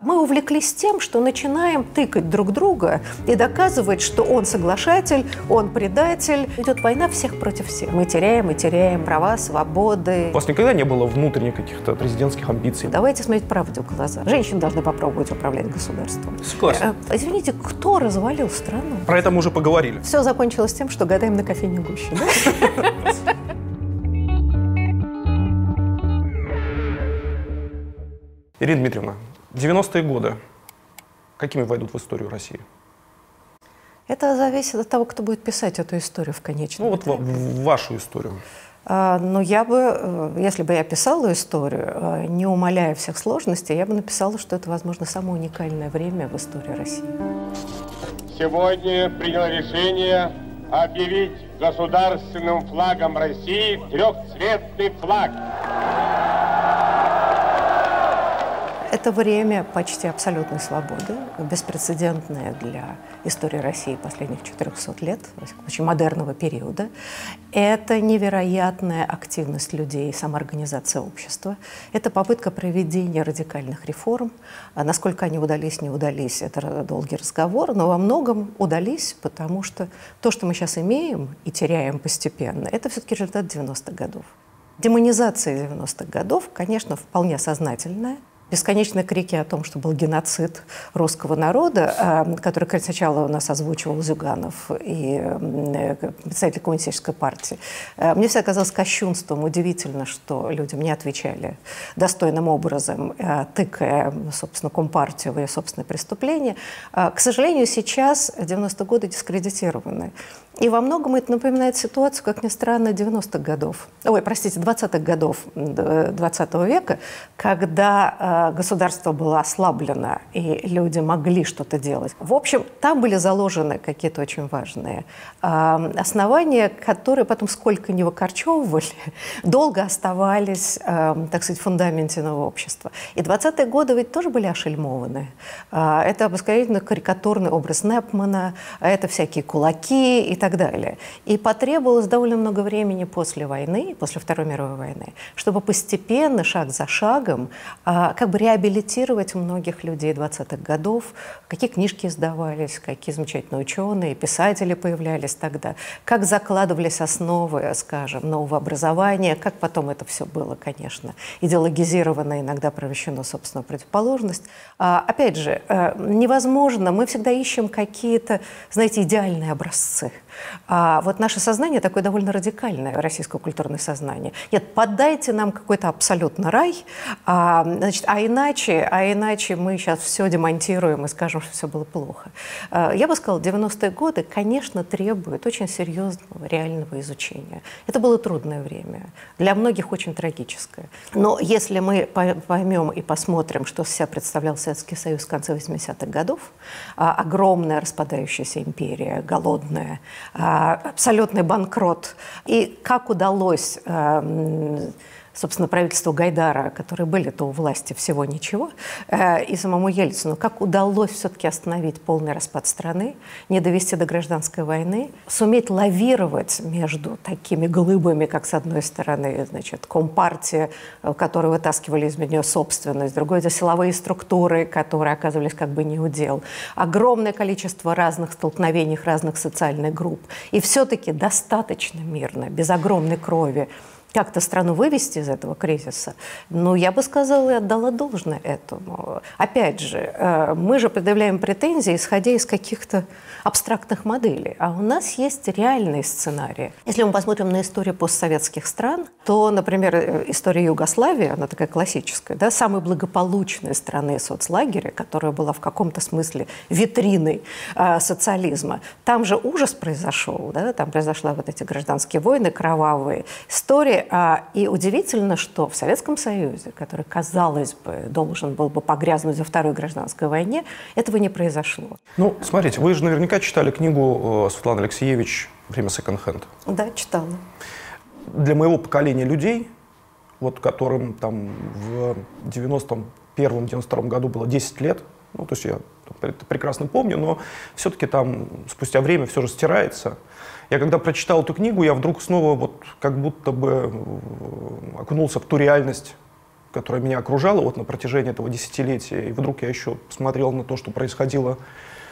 Мы увлеклись тем, что начинаем тыкать друг друга и доказывать, что он соглашатель, он предатель. Идет война всех против всех. Мы теряем и теряем права, свободы. У вас никогда не было внутренних каких-то президентских амбиций? Давайте смотреть правде в глаза. Женщины должны попробовать управлять государством. Согласен. Э, Извините, кто развалил страну? Про это мы уже поговорили. Все закончилось тем, что гадаем на кофейне гуще. да? Ирина Дмитриевна, 90-е годы, какими войдут в историю России? Это зависит от того, кто будет писать эту историю в конечном Ну вот в, в вашу историю. А, Но я бы, э, если бы я писала историю, э, не умаляя всех сложностей, я бы написала, что это, возможно, самое уникальное время в истории России. сегодня принял решение объявить государственным флагом России трехцветный флаг. Это время почти абсолютной свободы, беспрецедентное для истории России последних 400 лет, случае, модерного периода. Это невероятная активность людей, самоорганизация общества. Это попытка проведения радикальных реформ. А Насколько они удались, не удались, это долгий разговор, но во многом удались, потому что то, что мы сейчас имеем и теряем постепенно, это все-таки результат 90-х годов. Демонизация 90-х годов, конечно, вполне сознательная. Бесконечные крики о том, что был геноцид русского народа, э, который как сначала у нас озвучивал Зюганов и э, представитель коммунистической партии. Э, Мне всегда казалось кощунством удивительно, что людям не отвечали достойным образом, э, тыкая, собственно, Компартию в ее собственное преступление. К сожалению, сейчас 90-е годы дискредитированы. И во многом это напоминает ситуацию, как ни странно, 90-х годов, ой, простите, 20-х годов э, 20 века, когда государство было ослаблено, и люди могли что-то делать. В общем, там были заложены какие-то очень важные э, основания, которые потом сколько ни выкорчевывали, долго оставались, э, так сказать, в фундаменте нового общества. И 20-е годы ведь тоже были ошельмованы. Э, это обскорительно карикатурный образ Непмана, это всякие кулаки и так далее. И потребовалось довольно много времени после войны, после Второй мировой войны, чтобы постепенно, шаг за шагом, как бы реабилитировать многих людей 20-х годов, какие книжки издавались, какие замечательные ученые, писатели появлялись тогда, как закладывались основы, скажем, нового образования, как потом это все было, конечно, идеологизировано, иногда превращено, собственно, в противоположность. А, Опять же, э, невозможно, мы всегда ищем какие-то, знаете, идеальные образцы. А вот наше сознание такое довольно радикальное, российское культурное сознание. Нет, подайте нам какой-то абсолютно рай, а, значит, а иначе, а иначе мы сейчас все демонтируем и скажем, что все было плохо. А, Я бы сказала, 90-е годы, конечно, требуют очень серьезного, реального изучения. Это было трудное время, для многих очень трагическое. Но если мы по- поймем и посмотрим, что себя представлял Советский Союз в конце 80-х годов, а, огромная распадающаяся империя, голодная, абсолютный банкрот. И как удалось, а, м, собственно, правительству Гайдара, которые были-то у власти всего ничего, э, и самому Ельцину, как удалось все-таки остановить полный распад страны, не довести до гражданской войны, суметь лавировать между такими глыбами, как с одной стороны, значит, компартия, э, которые вытаскивали из нее собственность, с другой это силовые структуры, которые оказывались как бы не удел, огромное количество разных столкновений разных социальных групп, и все-таки достаточно мирно, без огромной крови, как-то страну вывести из этого кризиса, ну, я бы сказала и отдала должное этому. Опять же, э, мы же предъявляем претензии, исходя из каких-то абстрактных моделей, а у нас есть реальные сценарии. Если мы посмотрим на историю постсоветских стран, то, например, э, история Югославии, она такая классическая, да, самой благополучной страны соцлагеря, которая была в каком-то смысле витриной э, социализма, там же ужас произошел, да, там произошла вот эти гражданские войны кровавые, истории, а, и удивительно, что в Советском Союзе, который, казалось бы, должен был бы погрязнуть во Второй гражданской войне, этого не произошло. Ну, смотрите, вы же наверняка читали книгу э, Светланы Алексеевич «Время секонд-хенд». Да, читала. Для моего поколения людей, вот которым там в 91-92 году было 10 лет, ну, то есть я это прекрасно помню, но все-таки там спустя время все же стирается. Я когда прочитал эту книгу, я вдруг снова вот как будто бы э, окунулся в ту реальность, которая меня окружала вот на протяжении этого десятилетия. И вдруг я еще посмотрел на то, что происходило,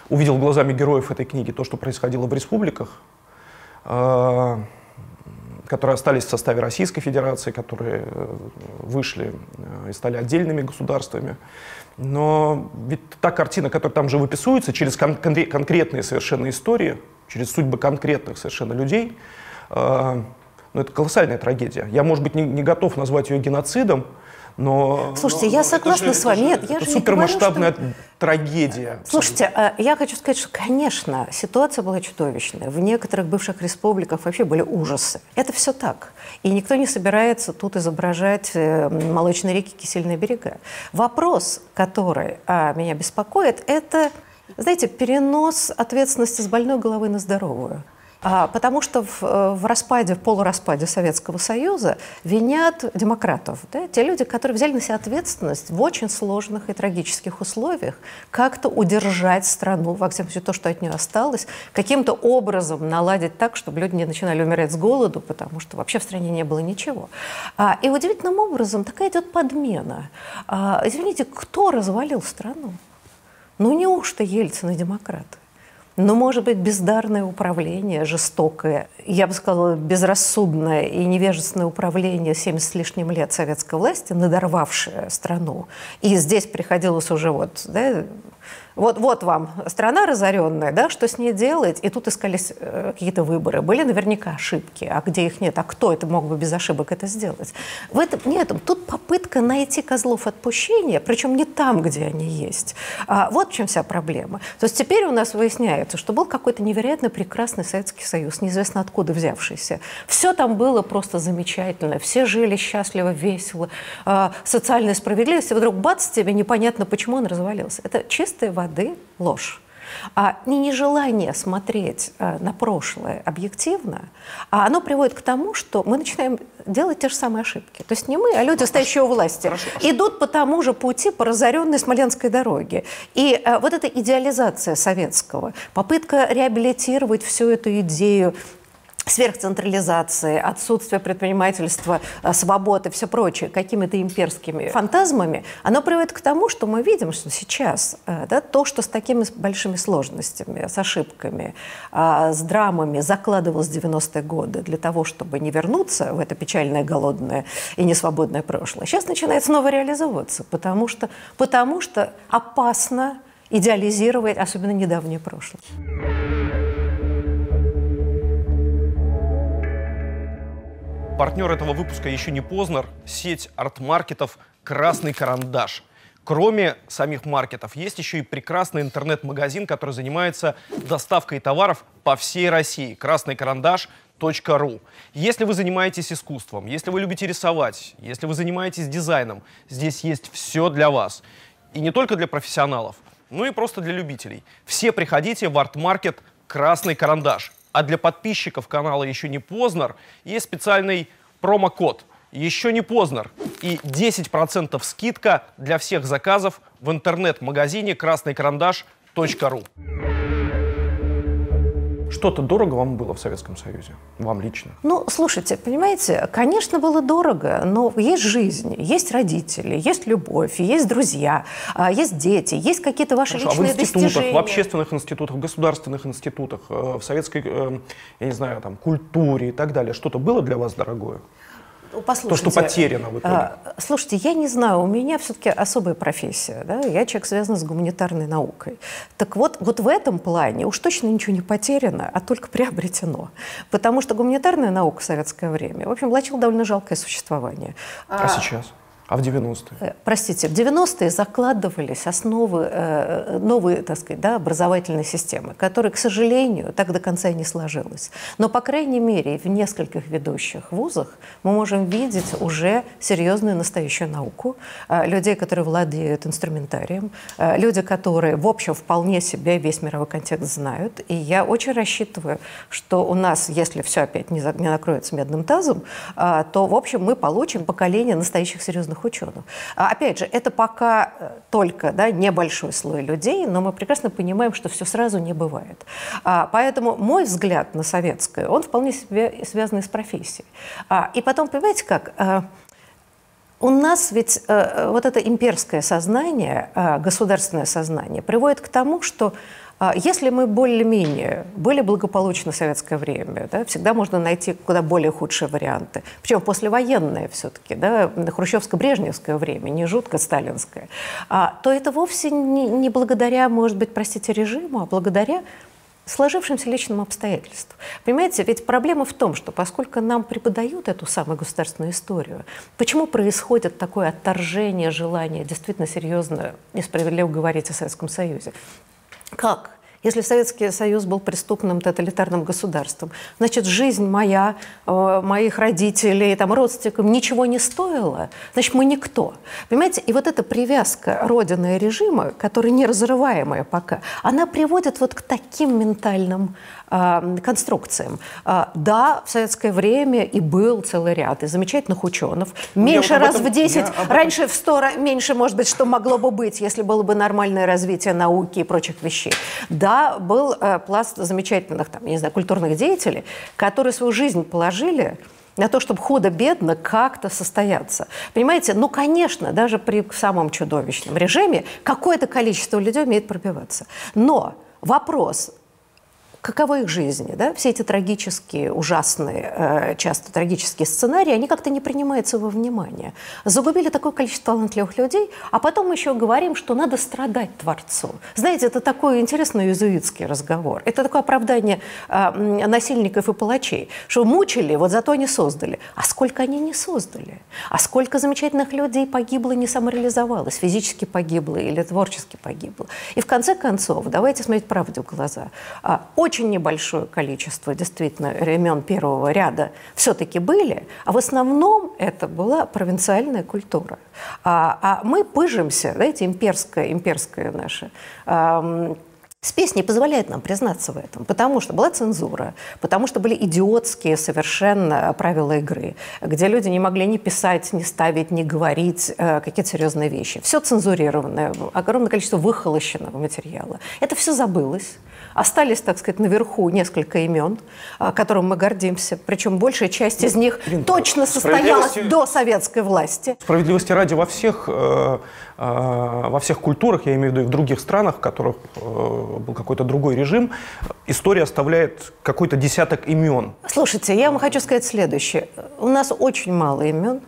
увидел глазами героев этой книги то, что происходило в республиках, э, которые остались в составе Российской Федерации, которые э, вышли и стали отдельными государствами. Но ведь та картина, которая там же выписывается через кон- конкретные совершенно истории, через судьбы конкретных совершенно людей, э, ну, это колоссальная трагедия. Я, может быть, не, не готов назвать ее геноцидом, но... Слушайте, но, я согласна же, с вами. Нет, я это же супермасштабная говорю, что... трагедия. Слушайте, а, я хочу сказать, что, конечно, ситуация была чудовищная. В некоторых бывших республиках вообще были ужасы. Это все так. И никто не собирается тут изображать э, молочные реки, кисельные берега. Вопрос, который а, меня беспокоит, это, знаете, перенос ответственности с больной головы на здоровую. А, потому что в, э, в распаде, в полураспаде Советского Союза винят демократов. Да? Те люди, которые взяли на себя ответственность в очень сложных и трагических условиях как-то удержать страну, во всяком случае, то, что от нее осталось, каким-то образом наладить так, чтобы люди не начинали умирать с голоду, потому что вообще в стране не было ничего. А, и удивительным образом такая идет подмена. А, извините, кто развалил страну? Ну неужто Ельцин и демократы? Но, может быть, бездарное управление, жестокое, я бы сказала, безрассудное и невежественное управление 70 с лишним лет советской власти, надорвавшее страну. И здесь приходилось уже вот, да, вот, вот вам страна разоренная, да, что с ней делать? И тут искались э, какие-то выборы. Были наверняка ошибки, а где их нет? А кто это мог бы без ошибок это сделать? В этом, нет, тут попытка найти козлов отпущения, причем не там, где они есть. А, вот в чем вся проблема. То есть теперь у нас выясняется, что был какой-то невероятно прекрасный Советский Союз, неизвестно откуда взявшийся. Все там было просто замечательно, все жили счастливо, весело, а, социальная справедливость, и вдруг бац, тебе непонятно, почему он развалился. Это чистая воды ложь. А не нежелание смотреть э, на прошлое объективно, а оно приводит к тому, что мы начинаем делать те же самые ошибки. То есть не мы, а люди, стоящие у власти, Хорошо. идут по тому же пути по разоренной Смоленской дороге. И э, вот эта идеализация советского, попытка реабилитировать всю эту идею сверхцентрализации, отсутствие предпринимательства, э, свободы, все прочее, какими-то имперскими фантазмами, оно приводит к тому, что мы видим, что сейчас э, да, то, что с такими большими сложностями, с ошибками, а, с драмами закладывалось в 90-е годы для того, чтобы не вернуться в это печальное, голодное и несвободное прошлое, сейчас начинает снова реализовываться, потому что, потому что опасно идеализировать, особенно недавнее прошлое. Партнер этого выпуска еще не Познер, сеть арт-маркетов «Красный карандаш». Кроме самих маркетов, есть еще и прекрасный интернет-магазин, который занимается доставкой товаров по всей России. Красный карандаш ру. Если вы занимаетесь искусством, если вы любите рисовать, если вы занимаетесь дизайном, здесь есть все для вас. И не только для профессионалов, но и просто для любителей. Все приходите в арт-маркет «Красный карандаш». А для подписчиков канала «Еще не Познер» есть специальный промокод «Еще не Познер» и 10% скидка для всех заказов в интернет-магазине красныйкарандаш.ру. Что-то дорого вам было в Советском Союзе? Вам лично? Ну, слушайте, понимаете, конечно, было дорого, но есть жизнь, есть родители, есть любовь, есть друзья, а, есть дети, есть какие-то ваши Хорошо, личные а в институтах, достижения. в общественных институтах, в государственных институтах, э, в советской, э, я не знаю, там, культуре и так далее, что-то было для вас дорогое? Послушайте, То, что потеряно в итоге. А, слушайте, я не знаю, у меня все-таки особая профессия. Да? Я человек, связан с гуманитарной наукой. Так вот, вот в этом плане уж точно ничего не потеряно, а только приобретено. Потому что гуманитарная наука в советское время, в общем, влачила довольно жалкое существование. А, а сейчас? А в 90-е? Э, простите, в 90-е закладывались основы э, новой, так сказать, да, образовательной системы, которая, к сожалению, так до конца и не сложилась. Но, по крайней мере, в нескольких ведущих вузах мы можем видеть уже серьезную настоящую науку, э, людей, которые владеют инструментарием, люди, которые, в общем, вполне себе весь мировой контекст знают. И я очень рассчитываю, что у нас, если все опять не, не накроется медным тазом, то, в общем, мы получим поколение настоящих серьезных серьезных ученых. А, опять же, это пока э, только да, небольшой слой людей, но мы прекрасно понимаем, что все сразу не бывает. А, поэтому мой взгляд на советское, он вполне себе связан с профессией. А, и потом, понимаете как, у нас ведь э, вот это имперское сознание, э, государственное сознание приводит к тому, что э, если мы более-менее были благополучны в советское время, да, всегда можно найти куда более худшие варианты. Причем послевоенное все-таки, да, хрущевско-брежневское время, не жутко сталинское. А, то это вовсе не, не благодаря, может быть, простите, режиму, а благодаря сложившимся личным обстоятельствам. Понимаете, ведь проблема в том, что поскольку нам преподают эту самую государственную историю, почему происходит такое отторжение желания действительно серьезно и справедливо говорить о Советском Союзе? Как? Если Советский Союз был преступным тоталитарным государством, значит, жизнь моя, э, моих родителей, там, родственников ничего не стоила, значит, мы никто. Понимаете? И вот эта привязка Родины и режима, которая неразрываемая пока, она приводит вот к таким ментальным конструкциям. Э, да, в советское время и был целый ряд и замечательных ученых. Меньше я раз этом, в 10, этом... раньше в 100 меньше, может быть, что могло бы быть, если было бы нормальное развитие науки и прочих вещей. Да, был э, пласт замечательных, там, не знаю, культурных деятелей, которые свою жизнь положили на то, чтобы худо-бедно как-то состояться. Понимаете, ну, конечно, даже при самом чудовищном режиме какое-то количество людей умеет пробиваться. Но вопрос, каковы их жизни, да? Все эти трагические, ужасные, э, часто трагические сценарии, они как-то не принимаются во внимание. Загубили такое количество талантливых людей, а потом еще говорим, что надо страдать Творцу. Знаете, это такой интересный иезуитский разговор. Это такое оправдание э, насильников и палачей, что мучили, вот зато они создали. А сколько они не создали? А сколько замечательных людей погибло, не самореализовалось, физически погибло или творчески погибло? И в конце концов, давайте смотреть правде в глаза. А, очень очень небольшое количество действительно времен первого ряда все-таки были, а в основном это была провинциальная культура. А, а мы пыжимся, знаете, имперская, имперская наша Спесь не позволяет нам признаться в этом, потому что была цензура, потому что были идиотские совершенно правила игры, где люди не могли ни писать, ни ставить, ни говорить э, какие-то серьезные вещи. Все цензурированное, огромное количество выхолощенного материала. Это все забылось. Остались, так сказать, наверху несколько имен, э, которым мы гордимся. Причем большая часть из них Блин, точно состоялась до советской власти. Справедливости ради во всех э, Э, во всех культурах, я имею в виду и в других странах, в которых э, был какой-то другой режим, история оставляет какой-то десяток имен. Слушайте, я вам хочу сказать следующее. У нас очень мало имен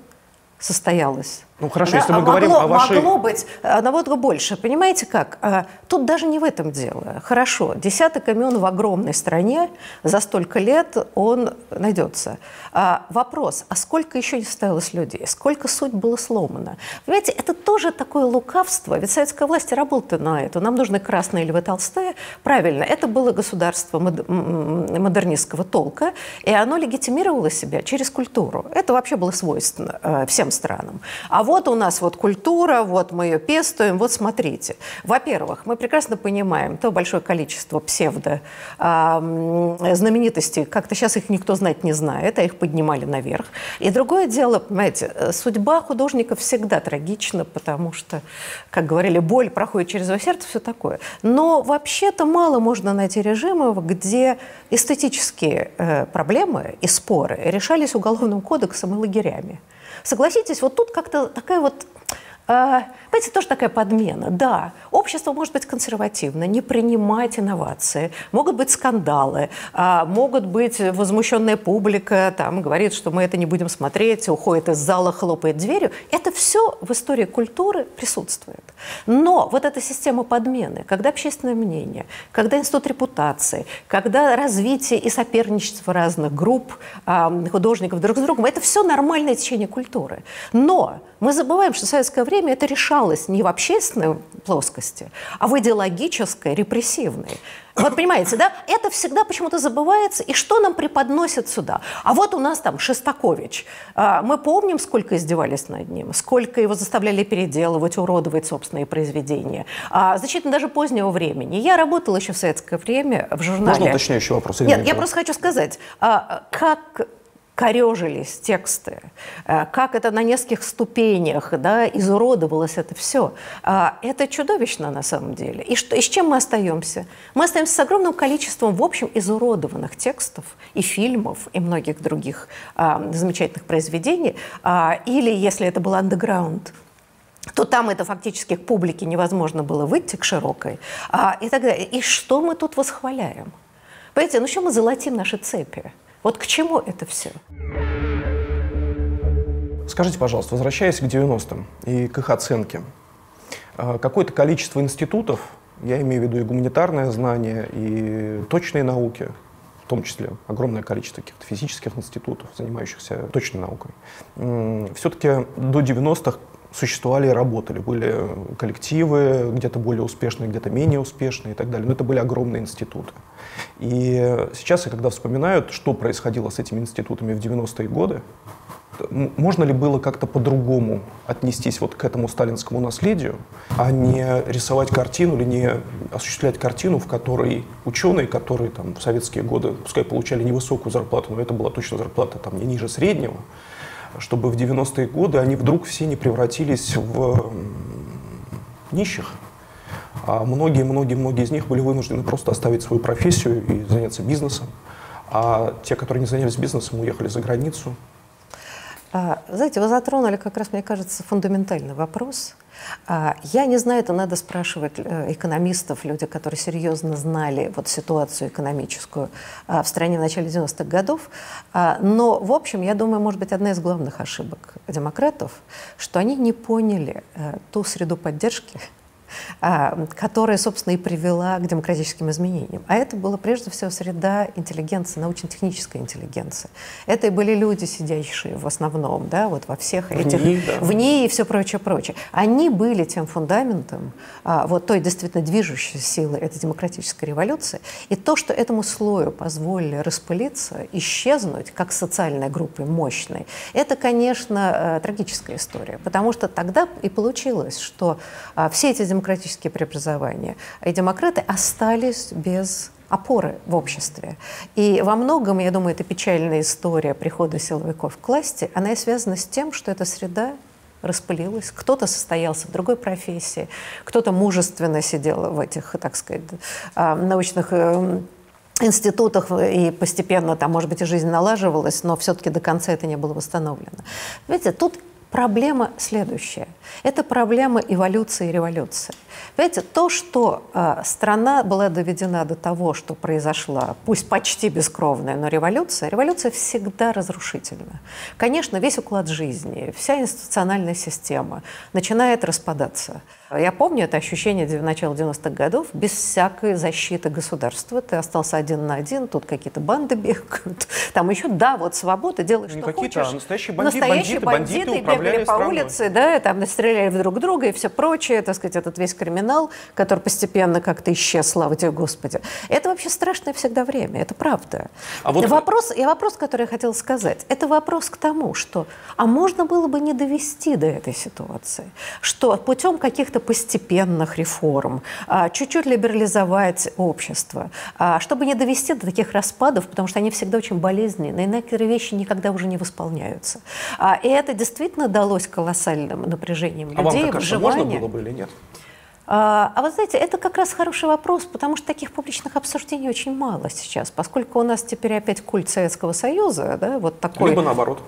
состоялось ну хорошо, да? если мы а говорим могло, о вашей... Могло быть э, намного больше. Понимаете как? А, тут даже не в этом дело. Хорошо, десяток имен в огромной стране, за столько лет он найдется. А, вопрос, а сколько еще не состоялось людей? Сколько суть было сломано? Понимаете, это тоже такое лукавство. Ведь советская власть работает на это. Нам нужны красные львы Толстые. Правильно, это было государство модернистского толка, и оно легитимировало себя через культуру. Это вообще было свойственно э, всем странам. А вот у нас вот культура, вот мы ее пестуем, вот смотрите. Во-первых, мы прекрасно понимаем то большое количество псевдо э, знаменитостей, как-то сейчас их никто знать не знает, а их поднимали наверх. И другое дело, понимаете, судьба художников всегда трагична, потому что, как говорили, боль проходит через его сердце, все такое. Но вообще-то мало можно найти режимов, где эстетические э, проблемы и споры решались уголовным кодексом и лагерями. Согласитесь, вот тут как-то такая вот понимаете, тоже такая подмена. Да, общество может быть консервативно, не принимать инновации, могут быть скандалы, а, могут быть возмущенная публика, там, говорит, что мы это не будем смотреть, уходит из зала, хлопает дверью. Это все в истории культуры присутствует. Но вот эта система подмены, когда общественное мнение, когда институт репутации, когда развитие и соперничество разных групп а, художников друг с другом, это все нормальное течение культуры. Но мы забываем, что в советское время это решалось не в общественной плоскости, а в идеологической, репрессивной. Вот понимаете, да? Это всегда почему-то забывается. И что нам преподносят сюда? А вот у нас там Шестакович. А, мы помним, сколько издевались над ним, сколько его заставляли переделывать, уродовать собственные произведения. А, значительно даже позднего времени. Я работала еще в советское время в журнале. Можно уточняющий вопрос? Нет, я просто хочу сказать, а, как корежились тексты, э, как это на нескольких ступенях да, изуродовалось это все. А, это чудовищно на самом деле. И, что, и с чем мы остаемся? Мы остаемся с огромным количеством, в общем, изуродованных текстов и фильмов, и многих других а, замечательных произведений. А, или, если это был андеграунд, то там это фактически к публике невозможно было выйти, к широкой. А, и, так далее. и что мы тут восхваляем? Понимаете, ну что мы золотим наши цепи? Вот к чему это все? Скажите, пожалуйста, возвращаясь к 90-м и к их оценке, а, какое-то количество институтов, я имею в виду и гуманитарное знание, и точные науки, в том числе огромное количество каких-то физических институтов, занимающихся точной наукой, все-таки до 90-х существовали и работали. Были коллективы, где-то более успешные, где-то менее успешные и так далее. Но это были огромные институты. И сейчас, когда вспоминают, что происходило с этими институтами в 90-е годы, можно ли было как-то по-другому отнестись вот к этому сталинскому наследию, а не рисовать картину или не осуществлять картину, в которой ученые, которые там в советские годы, пускай получали невысокую зарплату, но это была точно зарплата там не ниже среднего, чтобы в 90-е годы они вдруг все не превратились в нищих. А многие-многие-многие из них были вынуждены просто оставить свою профессию и заняться бизнесом. А те, которые не занялись бизнесом, уехали за границу. А, знаете, вы затронули как раз, мне кажется, фундаментальный вопрос – я не знаю, это надо спрашивать э, экономистов, люди, которые серьезно знали вот ситуацию экономическую а, в стране в начале 90-х годов. А, но, в общем, я думаю, может быть, одна из главных ошибок демократов, что они не поняли э, ту среду поддержки, а, которая, собственно, и привела к демократическим изменениям. А это была прежде всего среда интеллигенции, научно-технической интеллигенции. Это и были люди, сидящие в основном, да, вот во всех этих, в ней, да. в ней и все прочее, прочее. Они были тем фундаментом а, вот той действительно движущей силы этой демократической революции. И то, что этому слою позволили распылиться, исчезнуть, как социальной группой мощной, это, конечно, э, трагическая история. Потому что тогда и получилось, что а, все эти демократические преобразования. И демократы остались без опоры в обществе. И во многом, я думаю, это печальная история прихода силовиков к власти, она и связана с тем, что эта среда распылилась, кто-то состоялся в другой профессии, кто-то мужественно сидел в этих, так сказать, а, научных э, институтах и постепенно там, может быть, и жизнь налаживалась, но все-таки до конца это не было восстановлено. Видите, тут Проблема следующая. Это проблема эволюции и революции. Понимаете, то, что э, страна была доведена до того, что произошла, пусть почти бескровная, но революция, революция всегда разрушительна. Конечно, весь уклад жизни, вся институциональная система начинает распадаться. Я помню это ощущение начала 90-х годов, без всякой защиты государства. Ты остался один на один, тут какие-то банды бегают. Там еще, да, вот свобода, делай, Не что хочешь. А настоящие бандиты, настоящие бандиты, бандиты бегали по страной. улице, да, там стреляли в друг друга и все прочее, так сказать, этот весь криминал, который постепенно как-то исчез, слава тебе, Господи. Это вообще страшное всегда время, это правда. А вот... вопрос, и вопрос, который я хотела сказать, это вопрос к тому, что, а можно было бы не довести до этой ситуации, что путем каких-то каких-то постепенных реформ, а, чуть-чуть либерализовать общество, а, чтобы не довести до таких распадов, потому что они всегда очень болезненные, и некоторые вещи никогда уже не восполняются. А, и это действительно далось колоссальным напряжением людей, а вам, кажется, можно было бы или нет? А, а вы знаете, это как раз хороший вопрос, потому что таких публичных обсуждений очень мало сейчас, поскольку у нас теперь опять культ Советского Союза, да, вот такой. Либо наоборот.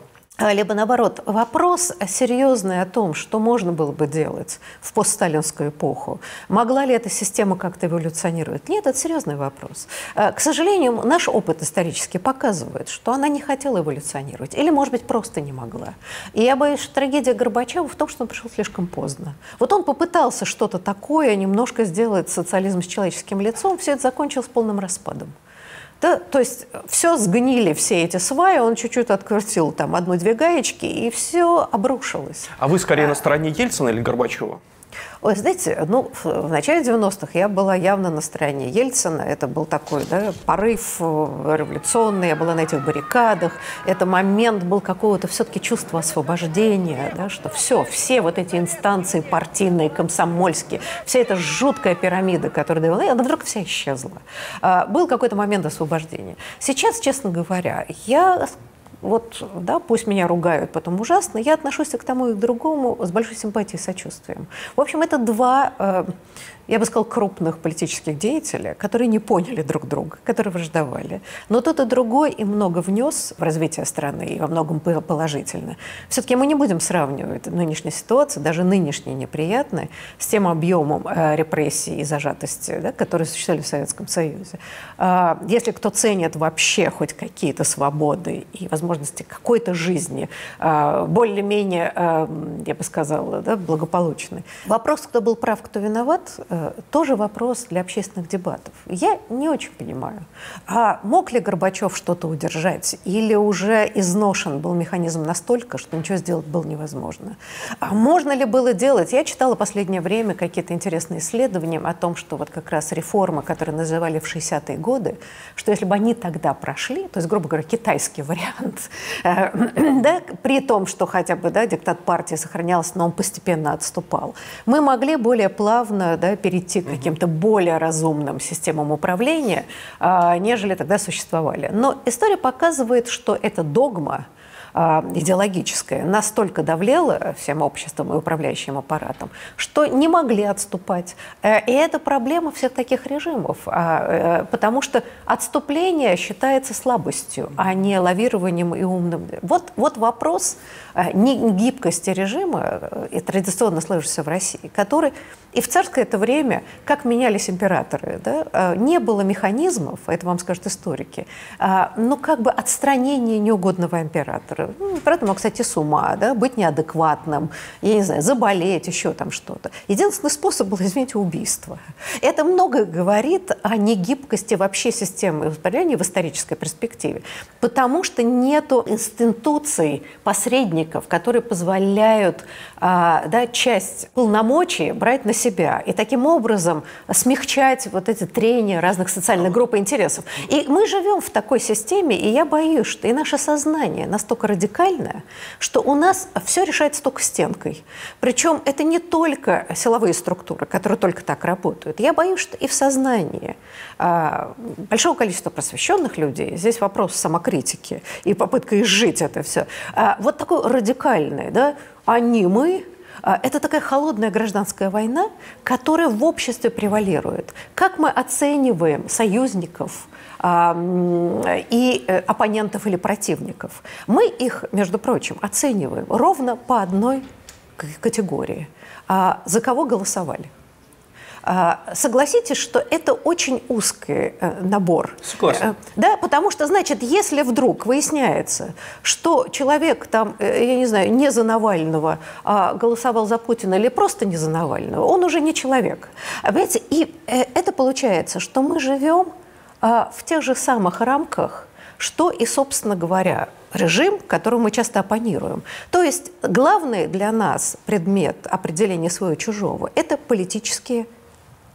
А, либо наоборот, вопрос серьезный о том, что можно было бы делать в постсталинскую эпоху. Могла ли эта система как-то эволюционировать? Нет, это серьезный вопрос. А, к сожалению, наш опыт исторически показывает, что она не хотела эволюционировать. Или, может быть, просто не могла. И я боюсь, что трагедия Горбачева в том, что он пришел слишком поздно. Вот он попытался что-то такое, немножко сделать социализм с человеческим лицом, все это закончилось полным распадом. Да, то есть все сгнили, все эти сваи, он чуть-чуть открутил там одну-две гаечки, и все обрушилось. А вы скорее на стороне Ельцина или Горбачева? Ой, знаете, ну, в начале 90-х я была явно на стороне Ельцина. Это был такой да, порыв э, революционный, я была на этих баррикадах. Это момент был какого-то все-таки чувства освобождения, да, что все, все вот эти инстанции партийные, комсомольские, вся эта жуткая пирамида, которая довела, она вдруг вся исчезла. А, был какой-то момент освобождения. Сейчас, честно говоря, я вот, да, пусть меня ругают потом ужасно, я отношусь к тому и к другому с большой симпатией и сочувствием. В общем, это два э, я бы сказал, крупных политических деятелей, которые не поняли друг друга, которые враждовали. Но тот и другой и много внес в развитие страны, и во многом положительно. Все-таки мы не будем сравнивать нынешнюю ситуацию, даже нынешние неприятные, с тем объемом э, репрессий и зажатости, да, которые существовали в Советском Союзе. Э, если кто ценит вообще хоть какие-то свободы и возможности какой-то жизни, э, более-менее, э, я бы сказала, да, благополучной. Вопрос, кто был прав, кто виноват, э, тоже вопрос для общественных дебатов. Я не очень понимаю, а мог ли Горбачев что-то удержать, или уже изношен был механизм настолько, что ничего сделать было невозможно? А можно ли было делать? Я читала последнее время какие-то интересные исследования о том, что вот как раз реформы, которые называли в 60-е годы, что если бы они тогда прошли, то есть, грубо говоря, китайский вариант, э, да, при том, что хотя бы да, диктат партии сохранялся, но он постепенно отступал, мы могли более плавно да, перейти к каким-то более разумным системам управления, а, нежели тогда существовали. Но история показывает, что эта догма, а, идеологическое настолько давлело всем обществом и управляющим аппаратом, что не могли отступать. Э, и это проблема всех таких режимов, а, э, потому что отступление считается слабостью, а не лавированием и умным. Вот, вот вопрос э, гибкости режима, и традиционно сложившегося в России, который и в царское это время, как менялись императоры, да, не было механизмов, это вам скажут историки, но как бы отстранения неугодного императора ну, император мог, кстати, с ума, да, быть неадекватным, я не знаю, заболеть, еще там что-то. Единственный способ был, извините, убийство. Это много говорит о негибкости вообще системы управления в исторической перспективе, потому что нету институций, посредников, которые позволяют а, да, часть полномочий брать на себя и таким образом смягчать вот эти трения разных социальных групп и интересов. И мы живем в такой системе, и я боюсь, что и наше сознание настолько радикальная, что у нас все решается только стенкой. Причем это не только силовые структуры, которые только так работают. Я боюсь, что и в сознании а, большого количества просвещенных людей, здесь вопрос самокритики и попытка изжить это все, а, вот такой радикальный, да, они мы, а, это такая холодная гражданская война, которая в обществе превалирует. Как мы оцениваем союзников, и э, оппонентов или противников. Мы их, между прочим, оцениваем ровно по одной категории. А за кого голосовали? А, согласитесь, что это очень узкий э, набор. Согласен. Э, да, потому что, значит, если вдруг выясняется, что человек там, я не знаю, не за Навального, а голосовал за Путина или просто не за Навального, он уже не человек. Понимаете, и это получается, что мы живем а, в тех же самых рамках, что и, собственно говоря, режим, которому мы часто оппонируем. То есть главный для нас предмет определения своего-чужого – это политические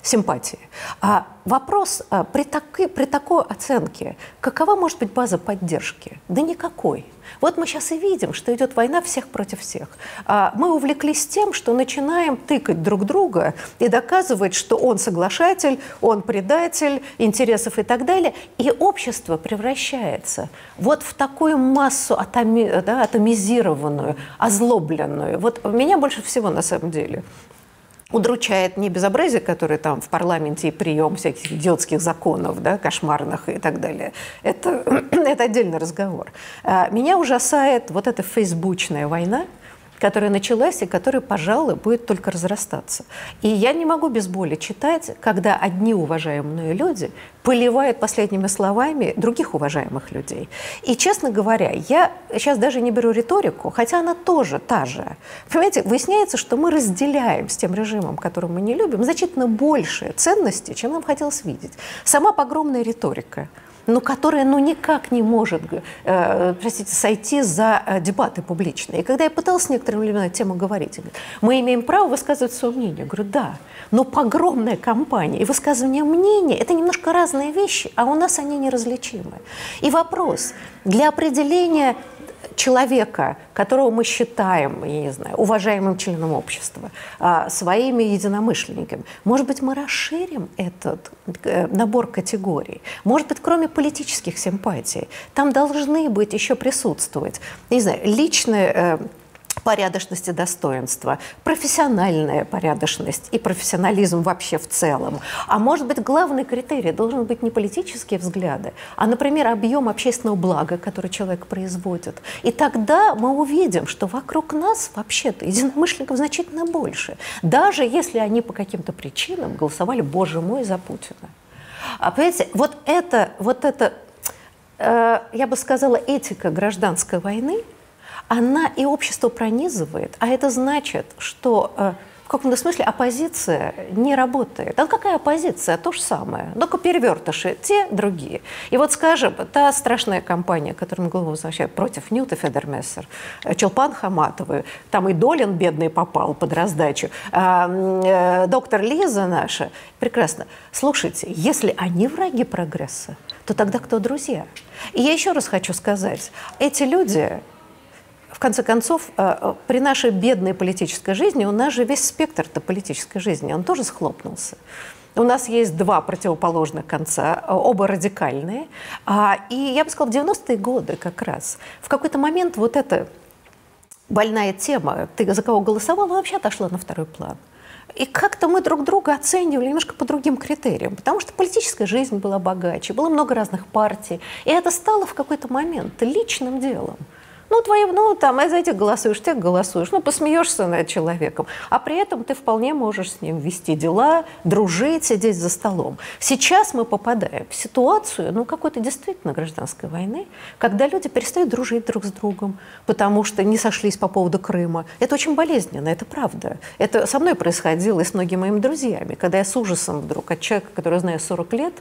симпатии. А вопрос а, при, таки, при такой оценке, какова может быть база поддержки? Да никакой. Вот мы сейчас и видим, что идет война всех против всех. А мы увлеклись тем, что начинаем тыкать друг друга и доказывать, что он соглашатель, он предатель интересов и так далее. И общество превращается вот в такую массу атоми, да, атомизированную, озлобленную. Вот меня больше всего на самом деле удручает не безобразие, которое там в парламенте и прием всяких идиотских законов, да, кошмарных и так далее. Это, это отдельный разговор. А, меня ужасает вот эта фейсбучная война, которая началась и которая, пожалуй, будет только разрастаться. И я не могу без боли читать, когда одни уважаемые люди поливают последними словами других уважаемых людей. И, честно говоря, я сейчас даже не беру риторику, хотя она тоже та же. Понимаете, выясняется, что мы разделяем с тем режимом, который мы не любим, значительно большие ценности, чем нам хотелось видеть. Сама погромная риторика – но которая ну, никак не может э, простите, сойти за э, дебаты публичные. И когда я пыталась с некоторыми людьми на тему говорить, мы имеем право высказывать свое мнение. Я говорю, да, но погромная кампания и высказывание мнения – это немножко разные вещи, а у нас они неразличимы. И вопрос, для определения человека, которого мы считаем, я не знаю, уважаемым членом общества, а, своими единомышленниками, может быть, мы расширим этот э, набор категорий. Может быть, кроме политических симпатий, там должны быть еще присутствовать, не знаю, личные э, порядочность и достоинство, профессиональная порядочность и профессионализм вообще в целом. А может быть, главный критерий должен быть не политические взгляды, а, например, объем общественного блага, который человек производит. И тогда мы увидим, что вокруг нас вообще-то единомышленников значительно больше, даже если они по каким-то причинам голосовали, боже мой, за Путина. А понимаете, вот это, вот это э, я бы сказала, этика гражданской войны – она и общество пронизывает, а это значит, что э, в каком-то смысле оппозиция не работает. А какая оппозиция? То же самое. Только перевертыши, те, другие. И вот, скажем, та страшная кампания, которую мы голову возвращаем против Ньюта Федермессер, э, Челпан Хаматовой, там и Долин бедный попал под раздачу, а, э, доктор Лиза наша, прекрасно. Слушайте, если они враги прогресса, то тогда кто друзья? И я еще раз хочу сказать, эти люди, в конце концов, э, при нашей бедной политической жизни, у нас же весь спектр-то политической жизни, он тоже схлопнулся. У нас есть два противоположных конца, э, оба радикальные. А, и я бы сказала, в 90-е годы как раз, в какой-то момент вот эта больная тема, ты за кого голосовал, вообще отошла на второй план. И как-то мы друг друга оценивали немножко по другим критериям, потому что политическая жизнь была богаче, было много разных партий, и это стало в какой-то момент личным делом. Ну, твои, ну, там, за этих голосуешь, тех голосуешь. Ну, посмеешься над человеком. А при этом ты вполне можешь с ним вести дела, дружить, сидеть за столом. Сейчас мы попадаем в ситуацию, ну, какой-то действительно гражданской войны, когда люди перестают дружить друг с другом, потому что не сошлись по поводу Крыма. Это очень болезненно, это правда. Это со мной происходило и с многими моими друзьями, когда я с ужасом вдруг от человека, который знаю 40 лет,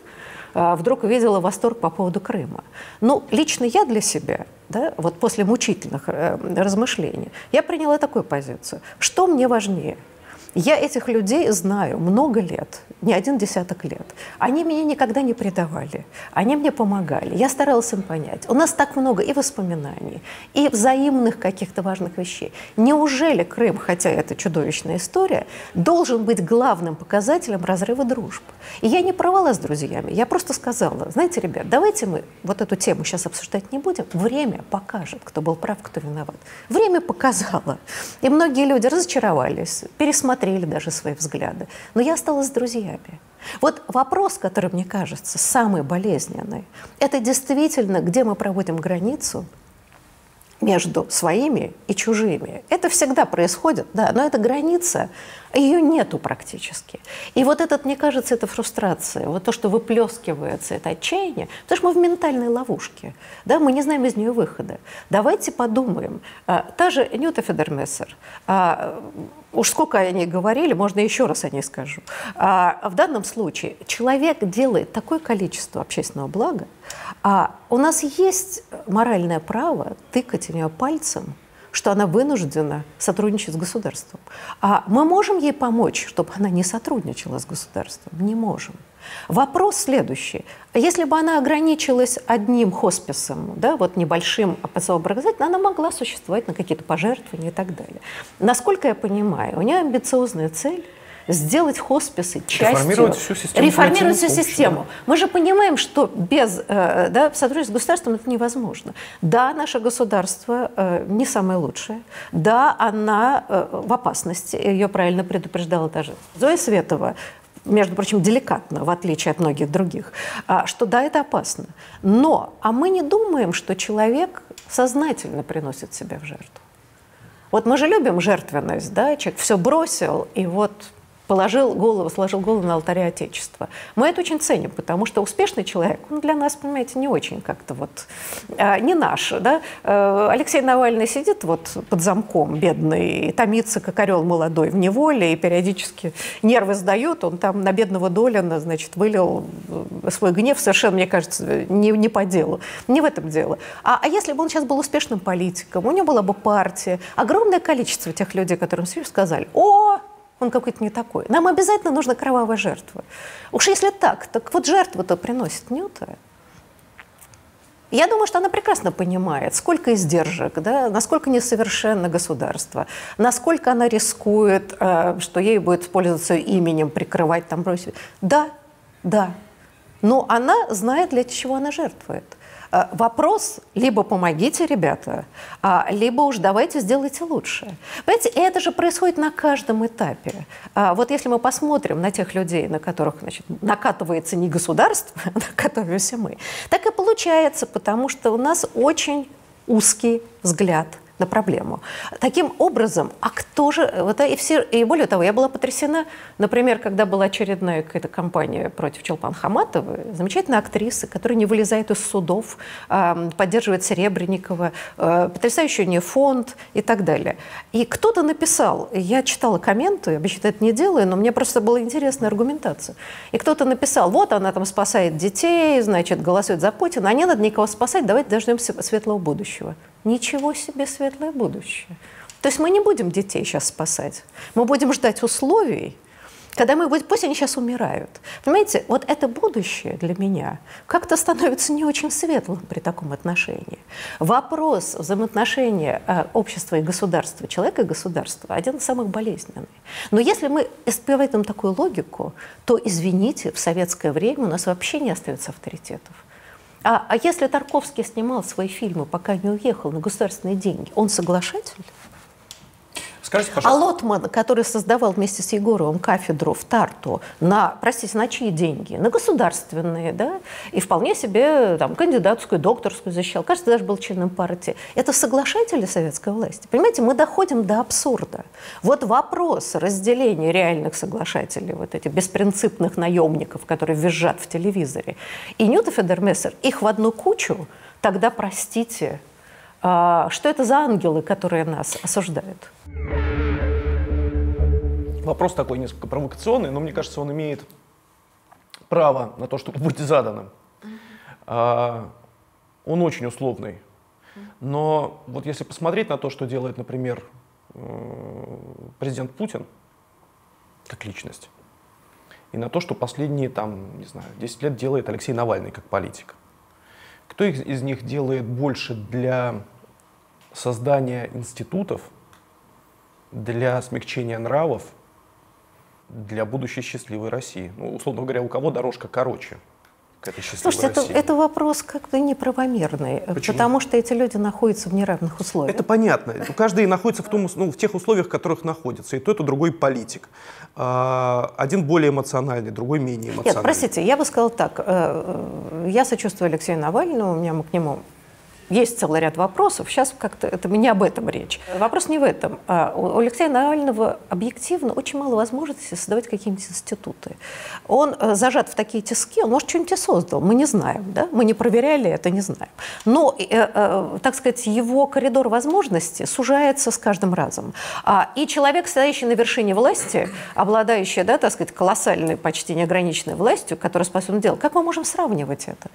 а, вдруг увидела восторг по поводу Крыма. Ну, лично я для себя, да, вот после мучительных э, размышлений, я приняла такую позицию. Что мне важнее – я этих людей знаю много лет, не один десяток лет. Они меня никогда не предавали, они мне помогали, я старалась им понять. У нас так много и воспоминаний, и взаимных каких-то важных вещей. Неужели Крым, хотя это чудовищная история, должен быть главным показателем разрыва дружб? И я не порвала с друзьями, я просто сказала, знаете, ребят, давайте мы вот эту тему сейчас обсуждать не будем, время покажет, кто был прав, кто виноват. Время показало. И многие люди разочаровались, пересмотрели пересмотрели даже свои взгляды. Но я осталась с друзьями. Вот вопрос, который, мне кажется, самый болезненный, это действительно, где мы проводим границу между своими и чужими. Это всегда происходит, да, но эта граница, ее нету практически. И вот этот, мне кажется, это фрустрация, вот то, что выплескивается, это отчаяние, потому что мы в ментальной ловушке, да, мы не знаем из нее выхода. Давайте подумаем. А, та же Нюта Федермессер, а, уж сколько о ней говорили, можно еще раз о ней скажу. А, в данном случае человек делает такое количество общественного блага, а у нас есть моральное право тыкать в нее пальцем, что она вынуждена сотрудничать с государством. А мы можем ей помочь, чтобы она не сотрудничала с государством? Не можем. Вопрос следующий. Если бы она ограничилась одним хосписом, да, вот небольшим образовательным, она могла существовать на какие-то пожертвования и так далее. Насколько я понимаю, у нее амбициозная цель – сделать хосписы частью... Реформировать всю систему. Реформировать всю систему. Мы же понимаем, что без э, да, сотрудничества с государством это невозможно. Да, наше государство э, не самое лучшее. Да, она э, в опасности. Ее правильно предупреждала даже Зоя Светова, между прочим, деликатно, в отличие от многих других, а, что да, это опасно. Но, а мы не думаем, что человек сознательно приносит себя в жертву. Вот мы же любим жертвенность, да, человек все бросил, и вот положил голову, сложил голову на алтаре Отечества. Мы это очень ценим, потому что успешный человек, он для нас, понимаете, не очень как-то вот, э, не наш. Да? Э, Алексей Навальный сидит вот под замком, бедный, и томится, как орел молодой, в неволе, и периодически нервы сдает, он там на бедного Долина, значит, вылил э, свой гнев совершенно, мне кажется, не, не по делу. Не в этом дело. А, а если бы он сейчас был успешным политиком, у него была бы партия, огромное количество тех людей, которым все сказали, о, он какой-то не такой. Нам обязательно нужна кровавая жертва. Уж если так, так вот жертву-то приносит Ньюта. Я думаю, что она прекрасно понимает, сколько издержек, да, насколько несовершенно государство, насколько она рискует, э, что ей будет пользоваться именем, прикрывать там, бросить. Да, да. Но она знает, для чего она жертвует. Э, вопрос, либо помогите, ребята, а, либо уж давайте сделайте лучше. Понимаете, это же происходит на каждом этапе. А, вот если мы посмотрим на тех людей, на которых значит, накатывается не государство, а накатываемся мы, так и получается, потому что у нас очень узкий взгляд – на проблему. Таким образом, а кто же... Вот, и, все, и более того, я была потрясена, например, когда была очередная какая-то кампания против Челпан Хаматовой, замечательная актриса, которая не вылезает из судов, э, поддерживает Серебренникова, э, потрясающий у нее фонд и так далее. И кто-то написал, я читала комменты, обычно это не делаю, но мне просто была интересная аргументация. И кто-то написал, вот она там спасает детей, значит, голосует за Путина, а не надо никого спасать, давайте дождемся светлого будущего. Ничего себе светлое будущее. То есть мы не будем детей сейчас спасать. Мы будем ждать условий, когда мы будем, пусть они сейчас умирают. Понимаете, вот это будущее для меня как-то становится не очень светлым при таком отношении. Вопрос взаимоотношения э, общества и государства, человека и государства, один из самых болезненных. Но если мы исповедуем такую логику, то, извините, в советское время у нас вообще не остается авторитетов. А, а если Тарковский снимал свои фильмы, пока не уехал на государственные деньги, он соглашатель? Скажите, а пожалуйста. А Лотман, который создавал вместе с Егоровым кафедру в Тарту на, простите, на чьи деньги? На государственные, да? И вполне себе там кандидатскую, докторскую защищал. Кажется, даже был членом партии. Это соглашатели советской власти. Понимаете, мы доходим до абсурда. Вот вопрос разделения реальных соглашателей, вот этих беспринципных наемников, которые визжат в телевизоре, и Ньюта Федермессер, их в одну кучу, тогда, простите, что это за ангелы, которые нас осуждают? Вопрос такой несколько провокационный, но мне кажется, он имеет право на то, чтобы быть заданным. А, он очень условный. Но вот если посмотреть на то, что делает, например, э, президент Путин, как личность, и на то, что последние, там, не знаю, 10 лет делает Алексей Навальный как политик. Кто из них делает больше для создания институтов, для смягчения нравов, для будущей счастливой России. Ну, условно говоря, у кого дорожка короче к этой счастливой Слушайте, России? Это, это вопрос как бы неправомерный, Почему? потому что эти люди находятся в неравных условиях. Это понятно. Каждый находится в, том, ну, в тех условиях, в которых находится. И то, это другой политик. А, один более эмоциональный, другой менее эмоциональный. Нет, простите, я бы сказала так. Э, э, я сочувствую Алексею Навальному, у меня к нему есть целый ряд вопросов. Сейчас как-то это не об этом речь. Вопрос не в этом. А у Алексея Навального объективно очень мало возможностей создавать какие-нибудь институты. Он э, зажат в такие тиски, он, может, что-нибудь и создал. Мы не знаем, да? Мы не проверяли это, не знаем. Но, э, э, так сказать, его коридор возможностей сужается с каждым разом. А, и человек, стоящий на вершине власти, обладающий, да, так сказать, колоссальной, почти неограниченной властью, который способен делать, как мы можем сравнивать это?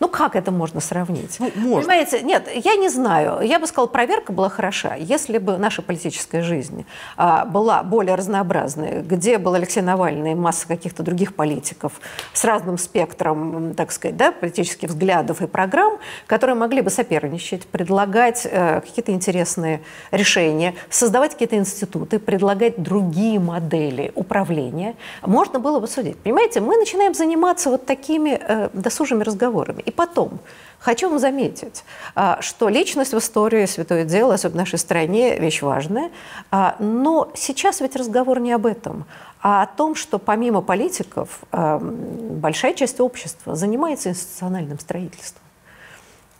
Ну, как это можно сравнить? Ну, можно. Понимаете, нет, я не знаю. Я бы сказала, проверка была хороша. Если бы наша политическая жизнь а, была более разнообразной, где был Алексей Навальный и масса каких-то других политиков с разным спектром, так сказать, да, политических взглядов и программ, которые могли бы соперничать, предлагать э, какие-то интересные решения, создавать какие-то институты, предлагать другие модели управления, можно было бы судить. Понимаете, мы начинаем заниматься вот такими э, досужими разговорами. И потом, хочу вам заметить, а, что личность в истории святое дело, особенно в нашей стране, вещь важная. А, но сейчас ведь разговор не об этом, а о том, что помимо политиков а, большая часть общества занимается институциональным строительством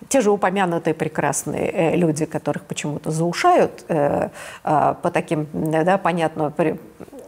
те же упомянутые прекрасные э, люди, которых почему-то заушают э, по таким, да, понятно,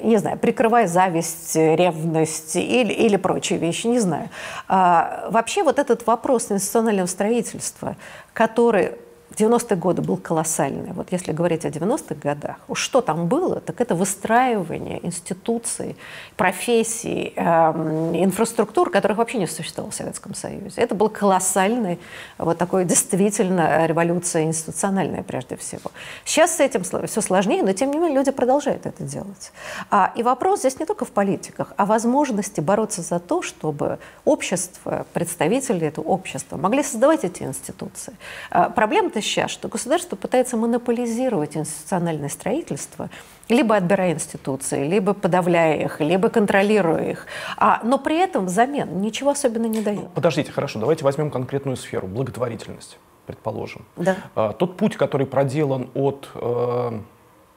не знаю, прикрывая зависть, ревность или, или прочие вещи, не знаю. А, вообще вот этот вопрос институционального строительства, который 90-е годы был колоссальный. Вот если говорить о 90-х годах, уж что там было, так это выстраивание институций, профессий, э, инфраструктур, которых вообще не существовало в Советском Союзе. Это был колоссальный, вот такой действительно революция институциональная прежде всего. Сейчас с этим все сложнее, но тем не менее люди продолжают это делать. А, и вопрос здесь не только в политиках, а возможности бороться за то, чтобы общество, представители этого общества могли создавать эти институции. А, проблема-то сейчас, что государство пытается монополизировать институциональное строительство, либо отбирая институции, либо подавляя их, либо контролируя их. А, но при этом взамен ничего особенно не дает. Подождите, хорошо, давайте возьмем конкретную сферу, благотворительность, предположим. Да. А, тот путь, который проделан от, э,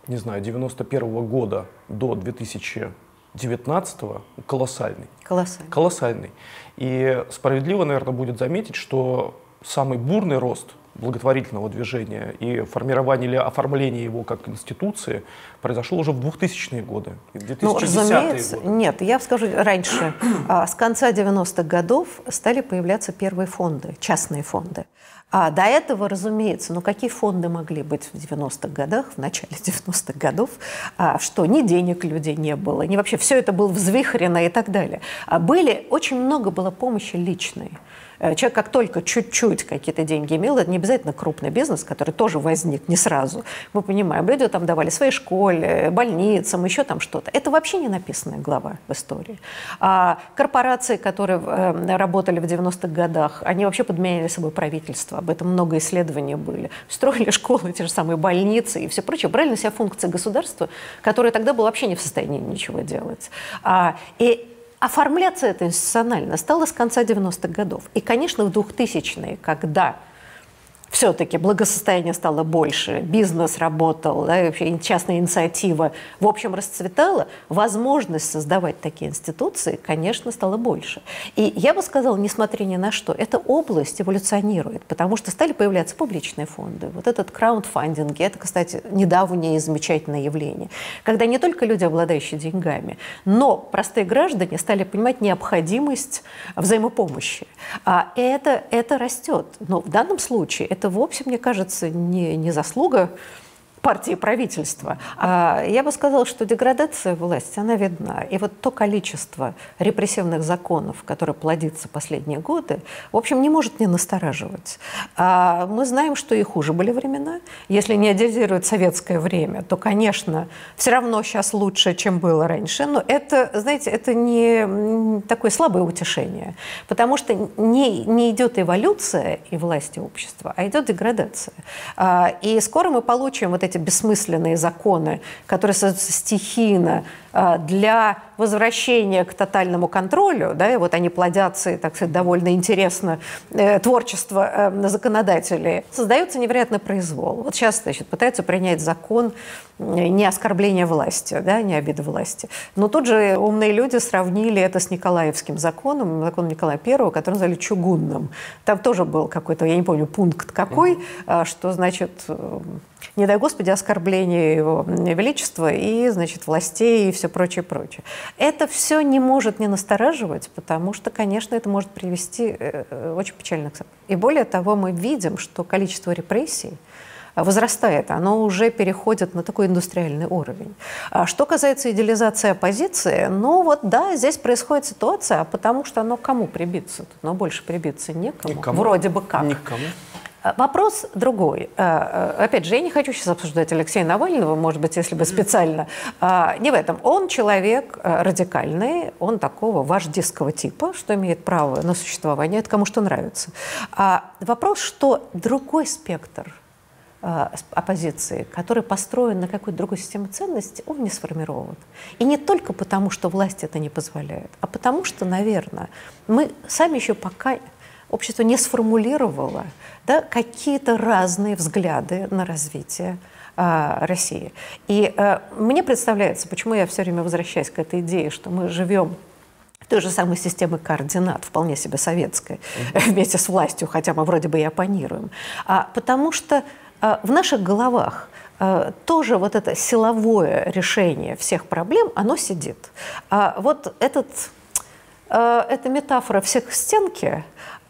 не знаю, 91 -го года до 2019 колоссальный. Колоссальный. Колоссальный. И справедливо, наверное, будет заметить, что самый бурный рост – благотворительного движения и формирование или оформление его как институции произошло уже в 2000-е годы, в 2010-е ну, разумеется, годы. Нет, я скажу раньше. А, с конца 90-х годов стали появляться первые фонды, частные фонды. А до этого, разумеется, ну какие фонды могли быть в 90-х годах, в начале 90-х годов, а, что ни денег людей не было, ни вообще все это было взвихрено и так далее. А были, очень много было помощи личной. Э, человек как только чуть-чуть какие-то деньги имел, это не обязательно крупный бизнес, который тоже возник не сразу. Мы понимаем, люди там давали своей школе, больницам, еще там что-то. Это вообще не написанная глава в истории. А корпорации, которые э, работали в 90-х годах, они вообще подменяли собой правительство. Об этом много исследований были. Строили школы, те же самые больницы и все прочее. Брали на себя функции государства, которое тогда было вообще не в состоянии ничего делать. А, и Оформляться это институционально стало с конца 90-х годов. И, конечно, в 2000-е, когда все-таки благосостояние стало больше, бизнес работал, да, вообще частная инициатива, в общем, расцветала, возможность создавать такие институции, конечно, стала больше. И я бы сказала, несмотря ни на что, эта область эволюционирует, потому что стали появляться публичные фонды. Вот этот краундфандинг, это, кстати, недавнее замечательное явление, когда не только люди, обладающие деньгами, но простые граждане стали понимать необходимость взаимопомощи. А это, это растет. Но в данном случае это это вовсе, мне кажется, не, не заслуга партии правительства. А я бы сказала, что деградация власти, она видна. И вот то количество репрессивных законов, которое плодится последние годы, в общем, не может не настораживать. А мы знаем, что и хуже были времена. Если не идеализировать советское время, то, конечно, все равно сейчас лучше, чем было раньше. Но это, знаете, это не такое слабое утешение. Потому что не, не идет эволюция и власти общества, а идет деградация. А, и скоро мы получим вот эти эти бессмысленные законы, которые создаются стихийно а, для возвращения к тотальному контролю, да, и вот они плодятся, и, так сказать, довольно интересно э, творчество э, законодателей, создается невероятный произвол. Вот сейчас, значит, пытаются принять закон э, не оскорбления власти, да, не обиды власти. Но тут же умные люди сравнили это с Николаевским законом, законом Николая I, который назвали чугунным. Там тоже был какой-то, я не помню, пункт какой, mm-hmm. что, значит, э, не дай Господи, оскорбление его величества и, значит, властей и все прочее, прочее. Это все не может не настораживать, потому что, конечно, это может привести э, э, очень печальных... И более того, мы видим, что количество репрессий возрастает, оно уже переходит на такой индустриальный уровень. А что касается идеализации оппозиции, ну вот да, здесь происходит ситуация, а потому что оно кому прибиться? Но больше прибиться некому. Никому. Вроде бы как. Никому. А, вопрос другой. А, а, опять же, я не хочу сейчас обсуждать Алексея Навального, может быть, если бы специально. Не в этом. Он человек радикальный, он такого вождистского типа, что имеет право на существование, это кому что нравится. Вопрос, что другой спектр оппозиции, который построен на какой-то другой системе ценностей, он не сформирован. И не только потому, что власть это не позволяет, а потому что, наверное, мы сами еще пока общество не сформулировало да, какие-то разные взгляды на развитие а, России. И а, мне представляется, почему я все время возвращаюсь к этой идее, что мы живем той же самой системы координат, вполне себе советской, mm-hmm. вместе с властью, хотя мы вроде бы и оппонируем. А, потому что а, в наших головах а, тоже вот это силовое решение всех проблем, оно сидит. А вот этот, а, эта метафора всех к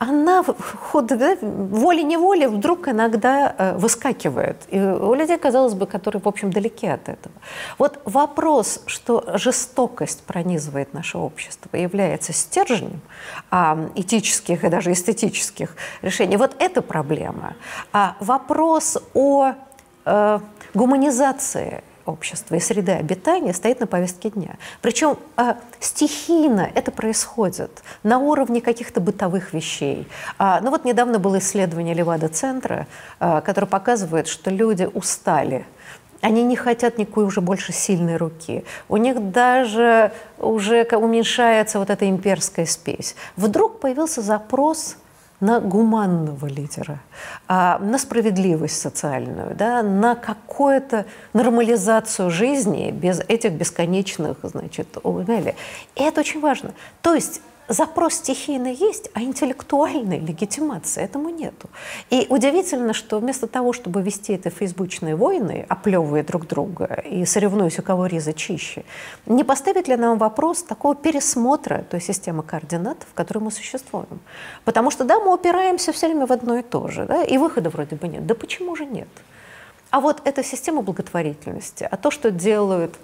она ход, да, волей-неволей вдруг иногда э, выскакивает. И у людей, казалось бы, которые, в общем, далеки от этого. Вот вопрос, что жестокость пронизывает наше общество, является стержнем а, этических и даже эстетических решений. Вот это проблема. А вопрос о э, гуманизации общества и среды обитания стоит на повестке дня. Причем э, стихийно это происходит на уровне каких-то бытовых вещей. А, ну вот недавно было исследование Левада-центра, э, которое показывает, что люди устали они не хотят никакой уже больше сильной руки. У них даже уже уменьшается вот эта имперская спесь. Вдруг появился запрос на гуманного лидера, а, на справедливость социальную, да, на какую-то нормализацию жизни без этих бесконечных, значит, умели. И это очень важно. То есть запрос стихийный есть, а интеллектуальной легитимации этому нету. И удивительно, что вместо того, чтобы вести это фейсбучные войны, оплевывая друг друга и соревнуясь, у кого риза чище, не поставит ли нам вопрос такого пересмотра той системы координат, в которой мы существуем? Потому что, да, мы упираемся все время в одно и то же, да, и выхода вроде бы нет. Да почему же нет? А вот эта система благотворительности, а то, что делают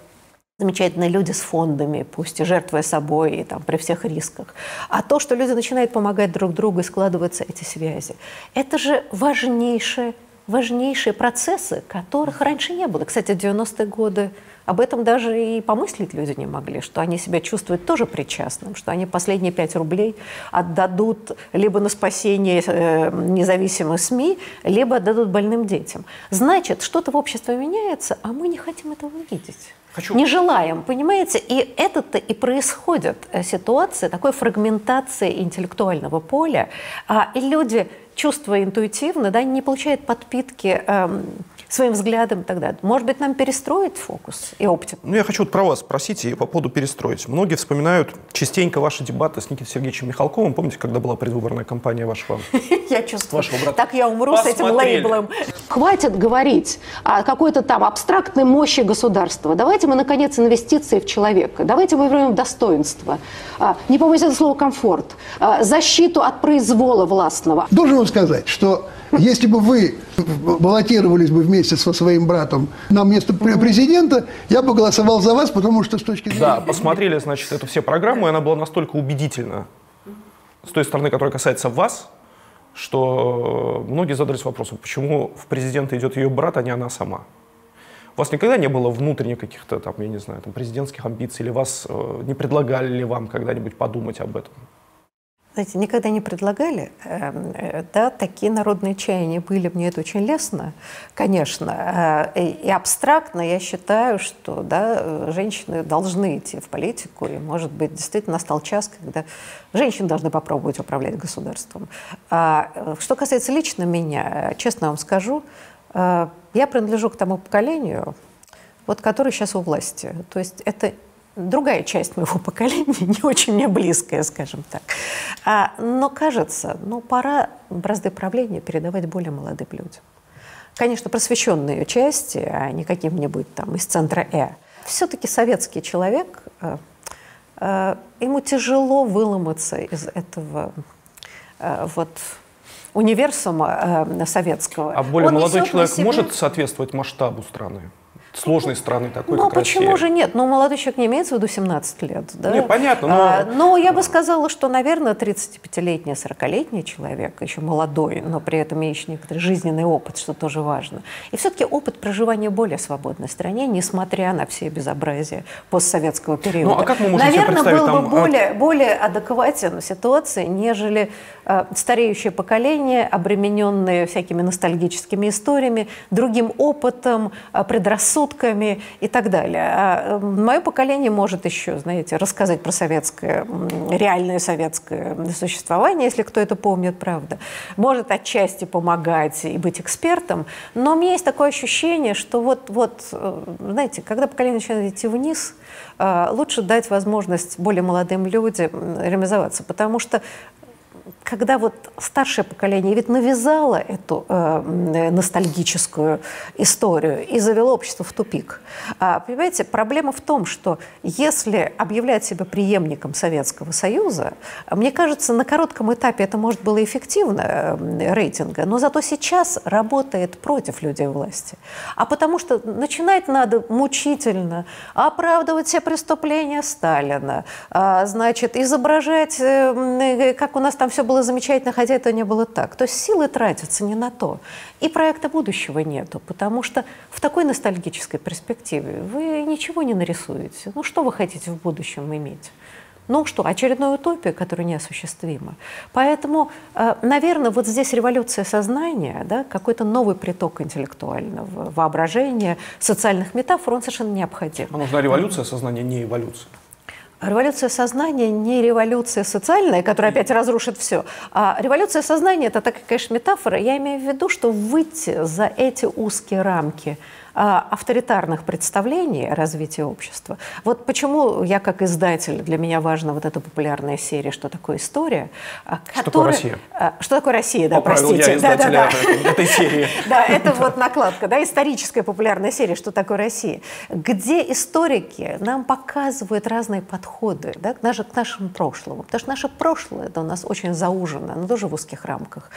замечательные люди с фондами, пусть и жертвуя собой, и там, при всех рисках. А то, что люди начинают помогать друг другу и складываются эти связи, это же важнейшие, важнейшие процессы, которых раньше не было. Кстати, 90-е годы об этом даже и помыслить люди не могли, что они себя чувствуют тоже причастным, что они последние 5 рублей отдадут либо на спасение э, независимых СМИ, либо отдадут больным детям. Значит, что-то в обществе меняется, а мы не хотим этого видеть. Хочу... Не желаем, понимаете? И это-то и происходит э, ситуация такой фрагментации интеллектуального поля. А, и люди, чувствуя интуитивно, да, не получают подпитки эм, своим взглядом и так далее. Может быть, нам перестроить фокус и оптику? Ну, я хочу вот про вас спросить и по поводу перестроить. Многие вспоминают частенько ваши дебаты с Никитой Сергеевичем Михалковым. Помните, когда была предвыборная кампания вашего Я чувствую. Так я умру с этим лейблом. Хватит говорить о какой-то там абстрактной мощи государства. Давайте мы, наконец, инвестиции в человека. Давайте мы вернем достоинство. А, не помните это слово «комфорт». А, защиту от произвола властного. Должен вам сказать, что если бы вы баллотировались бы вместе со своим братом на место президента, я бы голосовал за вас, потому что с точки зрения... Да, посмотрели, значит, эту все программу, и она была настолько убедительна с той стороны, которая касается вас, что многие задались вопросом, почему в президента идет ее брат, а не она сама. У вас никогда не было внутренних каких-то, там, я не знаю, там, президентских амбиций, или вас э, не предлагали ли вам когда-нибудь подумать об этом? Знаете, никогда не предлагали. Эм, э, да, такие народные чаяния были, мне это очень лестно, конечно. Э, и абстрактно я считаю, что да, женщины должны идти в политику, и, может быть, действительно настал час, когда женщины должны попробовать управлять государством. А, э, что касается лично меня, честно вам скажу, я принадлежу к тому поколению, вот, который сейчас у власти. То есть это другая часть моего поколения, не очень мне близкая, скажем так. А, но кажется, ну, пора бразды правления передавать более молодым людям. Конечно, просвещенные части, а не каким-нибудь там из центра Э. Все-таки советский человек, э, э, ему тяжело выломаться из этого э, вот универсума э, советского. А более Он молодой человек себе... может соответствовать масштабу страны? Сложной страны такой, ну, как почему Россия. же нет? Ну, молодой человек не имеется в виду 17 лет, да? Не, понятно, но... А, но я бы сказала, что, наверное, 35-летний, 40-летний человек, еще молодой, но при этом имеющий некоторый жизненный опыт, что тоже важно. И все-таки опыт проживания более свободной стране, несмотря на все безобразия постсоветского периода. Ну, а как мы можем Наверное, был там... бы более, более адекватен ситуации, нежели э, стареющее поколение, обремененное всякими ностальгическими историями, другим опытом, э, предрассудками, предрассудками и так далее. А мое поколение может еще, знаете, рассказать про советское, реальное советское существование, если кто это помнит, правда. Может отчасти помогать и быть экспертом, но у меня есть такое ощущение, что вот, вот э, знаете, когда поколение начинает идти вниз, э, лучше дать возможность более молодым людям реализоваться, потому что когда вот старшее поколение ведь навязало эту э, ностальгическую историю и завело общество в тупик. А, понимаете, проблема в том, что если объявлять себя преемником Советского Союза, мне кажется, на коротком этапе это может было эффективно э, рейтинга, но зато сейчас работает против людей власти. А потому что начинать надо мучительно оправдывать все преступления Сталина, а, значит, изображать, э, как у нас там все было замечательно, хотя это не было так. То есть силы тратятся не на то. И проекта будущего нету, потому что в такой ностальгической перспективе вы ничего не нарисуете. Ну что вы хотите в будущем иметь? Ну что, очередная утопия, которая неосуществима. Поэтому, э, наверное, вот здесь революция сознания, да, какой-то новый приток интеллектуального воображения, социальных метафор, он совершенно необходим. А нужна революция сознания, не эволюция. Революция сознания не революция социальная, которая опять разрушит все. А революция сознания – это такая, конечно, метафора. Я имею в виду, что выйти за эти узкие рамки – авторитарных представлений о развитии общества. Вот почему я как издатель, для меня важна вот эта популярная серия «Что такое история?». А, что такое Россия? А, что такое Россия, да, Поправил простите. я да, да, да. этой серии. Да, это вот накладка, да, историческая популярная серия «Что такое Россия?», где историки нам показывают разные подходы да, к, наше, к нашему прошлому. Потому что наше прошлое это у нас очень заужено, но тоже в узких рамках.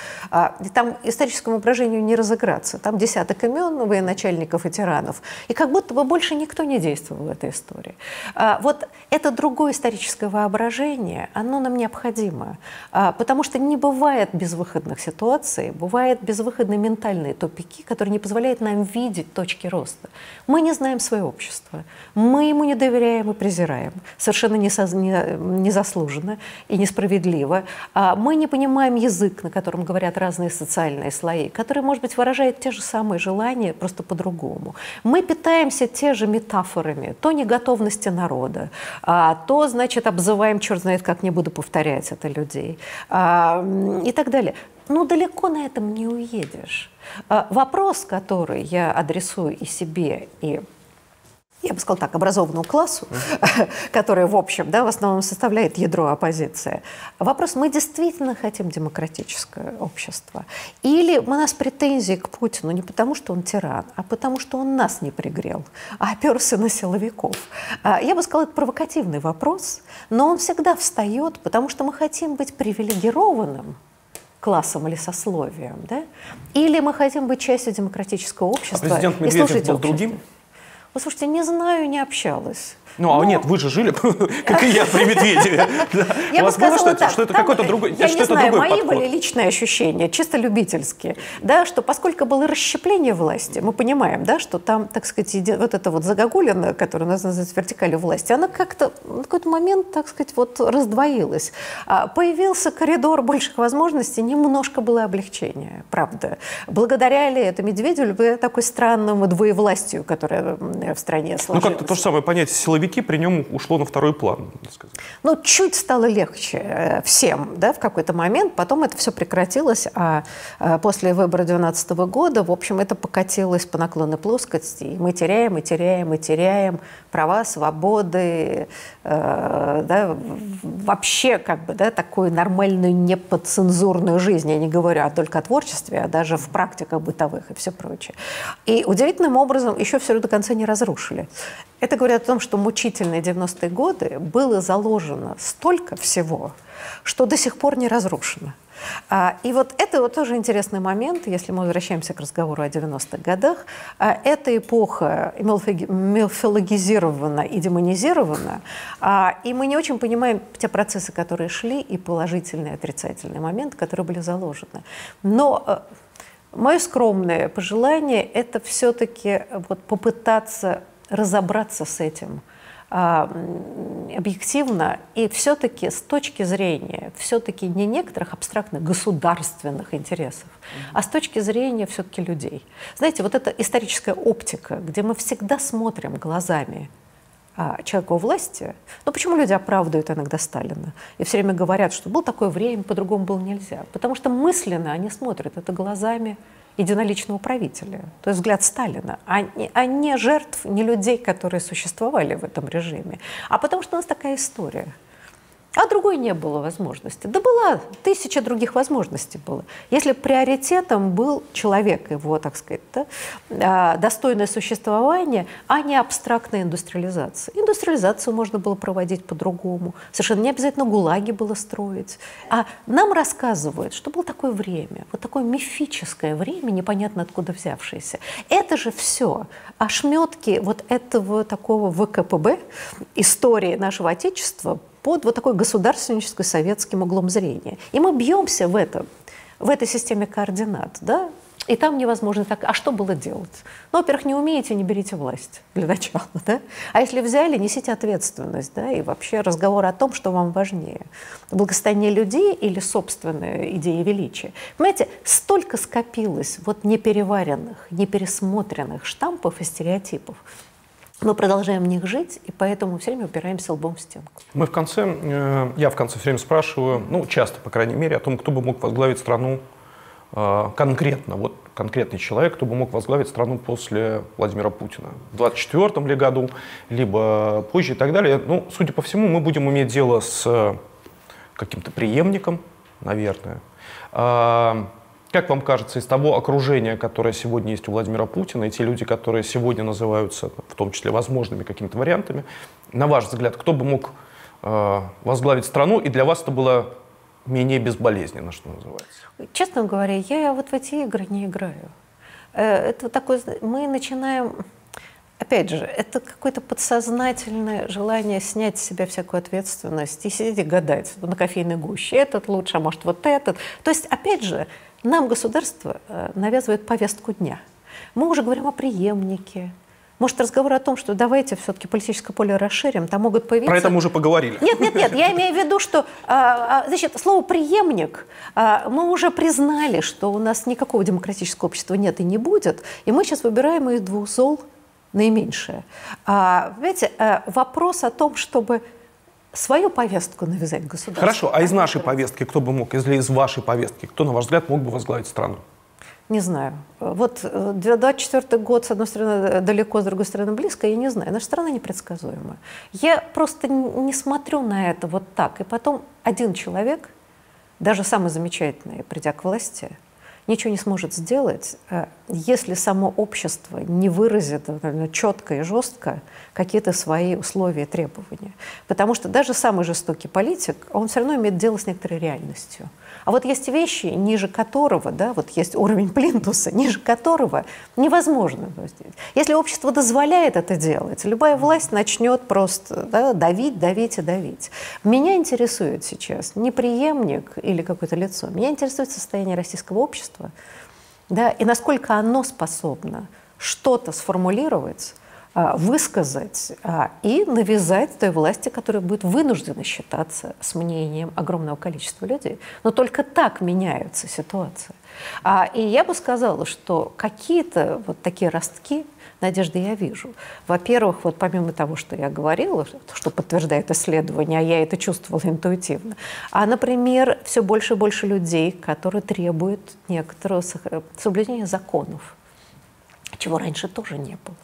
Там историческому упражнению не разыграться. Там десяток имен военачальников и тиранов. И как будто бы больше никто не действовал в этой истории. А, вот это другое историческое воображение, оно нам необходимо. А, потому что не бывает безвыходных ситуаций, бывают безвыходные ментальные тупики, которые не позволяют нам видеть точки роста. Мы не знаем свое общество, мы ему не доверяем и презираем, совершенно незаслуженно и несправедливо. А, мы не понимаем язык, на котором говорят разные социальные слои, который, может быть, выражает те же самые желания, просто по-другому по-другому. Мы питаемся те же метафорами, то неготовности народа, а, то, значит, обзываем, черт знает как, не буду повторять это людей, а, и так далее. Ну, далеко на этом не уедешь. А, вопрос, который я адресую и себе, и я бы сказала так, образованному классу, mm-hmm. который, в общем, да, в основном составляет ядро оппозиции. Вопрос, мы действительно хотим демократическое общество? Или у нас претензии к Путину не потому, что он тиран, а потому, что он нас не пригрел, а оперся на силовиков? А, я бы сказала, это провокативный вопрос, но он всегда встает, потому что мы хотим быть привилегированным, классом или сословием, да? Или мы хотим быть частью демократического общества. А президент Медведев был другим? Вы слушайте, не знаю, не общалась. Ну, а нет, вы же жили, как и я при Медведеве. Я бы сказала так, что это какой-то другой Я не знаю, мои были личные ощущения, чисто любительские, да, что поскольку было расщепление власти, мы понимаем, да, что там, так сказать, вот эта вот загогулина, которая у нас называется вертикалью власти, она как-то в какой-то момент, так сказать, вот раздвоилась. А появился коридор больших возможностей, немножко было облегчение, правда. Благодаря ли это Медведеву, такой странному двоевластию, которая в стране сложилась. Ну, как-то то же самое понятие силовик силовики при нем ушло на второй план. Ну, чуть стало легче э, всем, да, в какой-то момент. Потом это все прекратилось, а, а после выбора 2012 года, в общем, это покатилось по наклонной плоскости. И мы теряем, и теряем, и теряем права, свободы, э, да, вообще как бы, да, такую нормальную неподцензурную жизнь. Я не говорю а только о творчестве, а даже в практиках бытовых и все прочее. И удивительным образом еще все до конца не разрушили. Это говорит о том, что мучительные 90-е годы было заложено столько всего, что до сих пор не разрушено. А, и вот это вот тоже интересный момент, если мы возвращаемся к разговору о 90-х годах. А, эта эпоха мифологизирована и демонизирована, а, и мы не очень понимаем те процессы, которые шли, и положительные, и отрицательные моменты, которые были заложены. Но э, мое скромное пожелание – это все-таки вот попытаться разобраться с этим а, объективно и все-таки с точки зрения все-таки не некоторых абстрактных государственных интересов, а с точки зрения все-таки людей. Знаете, вот эта историческая оптика, где мы всегда смотрим глазами а, человека у власти. Но почему люди оправдывают иногда Сталина? И все время говорят, что было такое время, по-другому было нельзя. Потому что мысленно они смотрят это глазами единоличного правителя, то есть взгляд Сталина, а не, а не жертв, не людей, которые существовали в этом режиме, а потому что у нас такая история. А другой не было возможности. Да была, тысяча других возможностей было. Если приоритетом был человек, его, так сказать, да, а, достойное существование, а не абстрактная индустриализация. Индустриализацию можно было проводить по-другому. Совершенно не обязательно гулаги было строить. А нам рассказывают, что было такое время, вот такое мифическое время, непонятно откуда взявшееся. Это же все ошметки вот этого такого ВКПБ, истории нашего Отечества, под вот такой государственнической советским углом зрения. И мы бьемся в этом, в этой системе координат, да, и там невозможно так, а что было делать? Ну, во-первых, не умеете, не берите власть для начала, да? А если взяли, несите ответственность, да, и вообще разговор о том, что вам важнее. Благосостояние людей или собственная идея величия. Понимаете, столько скопилось вот непереваренных, непересмотренных штампов и стереотипов, мы продолжаем в них жить, и поэтому все время упираемся лбом в стенку. Мы в конце, э, я в конце все время спрашиваю, ну, часто, по крайней мере, о том, кто бы мог возглавить страну э, конкретно, вот конкретный человек, кто бы мог возглавить страну после Владимира Путина. В 24 ли году, либо позже и так далее. Ну, судя по всему, мы будем иметь дело с каким-то преемником, наверное. Как вам кажется, из того окружения, которое сегодня есть у Владимира Путина, и те люди, которые сегодня называются, в том числе, возможными какими-то вариантами, на ваш взгляд, кто бы мог э, возглавить страну, и для вас это было менее безболезненно, что называется? Честно говоря, я вот в эти игры не играю. Э, это такое, мы начинаем опять же, это какое-то подсознательное желание снять с себя всякую ответственность и сидеть и гадать на кофейной гуще. Этот лучше, а может вот этот. То есть, опять же, нам государство э, навязывает повестку дня. Мы уже говорим о преемнике, может, разговор о том, что давайте все-таки политическое поле расширим, там могут появиться... Про это мы уже поговорили. Нет, нет, нет, я имею в виду, что, а, а, значит, слово «преемник» а, мы уже признали, что у нас никакого демократического общества нет и не будет, и мы сейчас выбираем из двух зол наименьшее. Понимаете, вопрос о том, чтобы свою повестку навязать государству. Хорошо, а из нашей повестки кто бы мог, или из вашей повестки, кто, на ваш взгляд, мог бы возглавить страну? Не знаю. Вот 24 э, год, с одной стороны, далеко, с другой стороны, близко, я не знаю. Наша страна непредсказуемая. Я просто не смотрю на это вот так. И потом один человек, даже самый замечательный, придя к власти, ничего не сможет сделать, э, если само общество не выразит наверное, четко и жестко какие-то свои условия и требования. Потому что даже самый жестокий политик, он все равно имеет дело с некоторой реальностью. А вот есть вещи, ниже которого, да, вот есть уровень плинтуса, ниже которого невозможно. Если общество дозволяет это делать, любая власть начнет просто да, давить, давить и давить. Меня интересует сейчас не преемник или какое-то лицо, меня интересует состояние российского общества, да, и насколько оно способно что-то сформулировать, высказать а, и навязать той власти, которая будет вынуждена считаться с мнением огромного количества людей. Но только так меняется ситуация. А, и я бы сказала, что какие-то вот такие ростки надежды я вижу. Во-первых, вот помимо того, что я говорила, что подтверждает исследование, а я это чувствовала интуитивно, а, например, все больше и больше людей, которые требуют некоторого соблюдения законов, чего раньше тоже не было.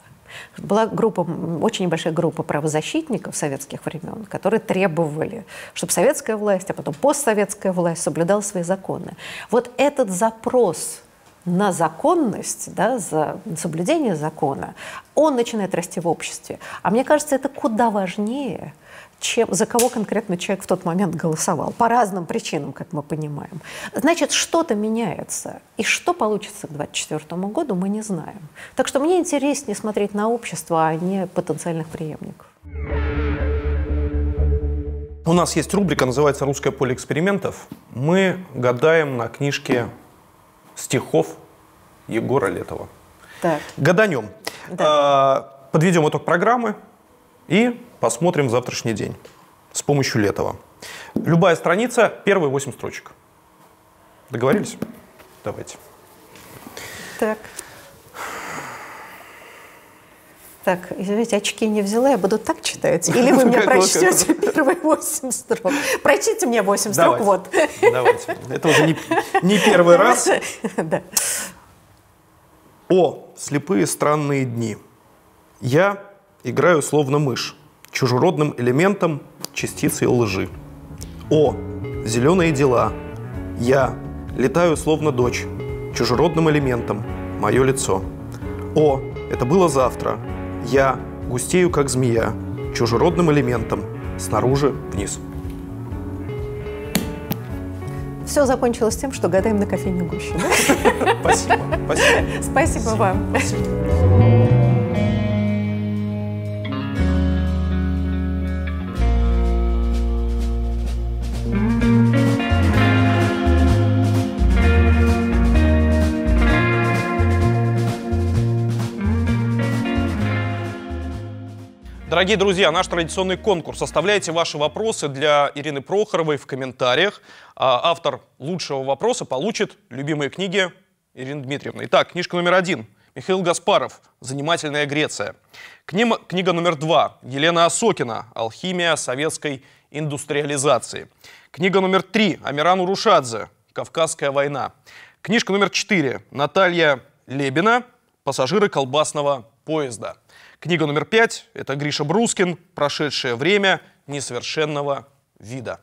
Была группа, очень небольшая группа правозащитников советских времен, которые требовали, чтобы советская власть, а потом постсоветская власть соблюдала свои законы. Вот этот запрос на законность, да, за соблюдение закона, он начинает расти в обществе. А мне кажется, это куда важнее, чем, за кого конкретно человек в тот момент голосовал. По разным причинам, как мы понимаем. Значит, что-то меняется. И что получится к 2024 году, мы не знаем. Так что мне интереснее смотреть на общество, а не потенциальных преемников. У нас есть рубрика, называется «Русское поле экспериментов». Мы гадаем на книжке стихов Егора Летова. Так. Гаданем. Да. А, подведем итог программы и посмотрим завтрашний день с помощью Летова. Любая страница, первые восемь строчек. Договорились? Давайте. Так. Так, извините, очки не взяла, я буду так читать? Или вы мне прочтете первые восемь строк? Прочтите мне восемь строк, вот. Давайте. Это уже не, не первый раз. Да. О, слепые странные дни. Я играю словно мышь чужеродным элементом частицей лжи. О, зеленые дела. Я летаю словно дочь, чужеродным элементом, мое лицо. О, это было завтра. Я густею, как змея, чужеродным элементом, снаружи вниз. Все закончилось тем, что гадаем на кофейне гуще. Да? Спасибо. Спасибо. Спасибо вам. Дорогие друзья, наш традиционный конкурс. Оставляйте ваши вопросы для Ирины Прохоровой в комментариях. А автор лучшего вопроса получит любимые книги Ирины Дмитриевны. Итак, книжка номер один. Михаил Гаспаров «Занимательная Греция». Книга, книга номер два. Елена Осокина «Алхимия советской индустриализации». Книга номер три. Амиран Урушадзе «Кавказская война». Книжка номер четыре. Наталья Лебина «Пассажиры колбасного поезда». Книга номер пять – это Гриша Брускин «Прошедшее время несовершенного вида».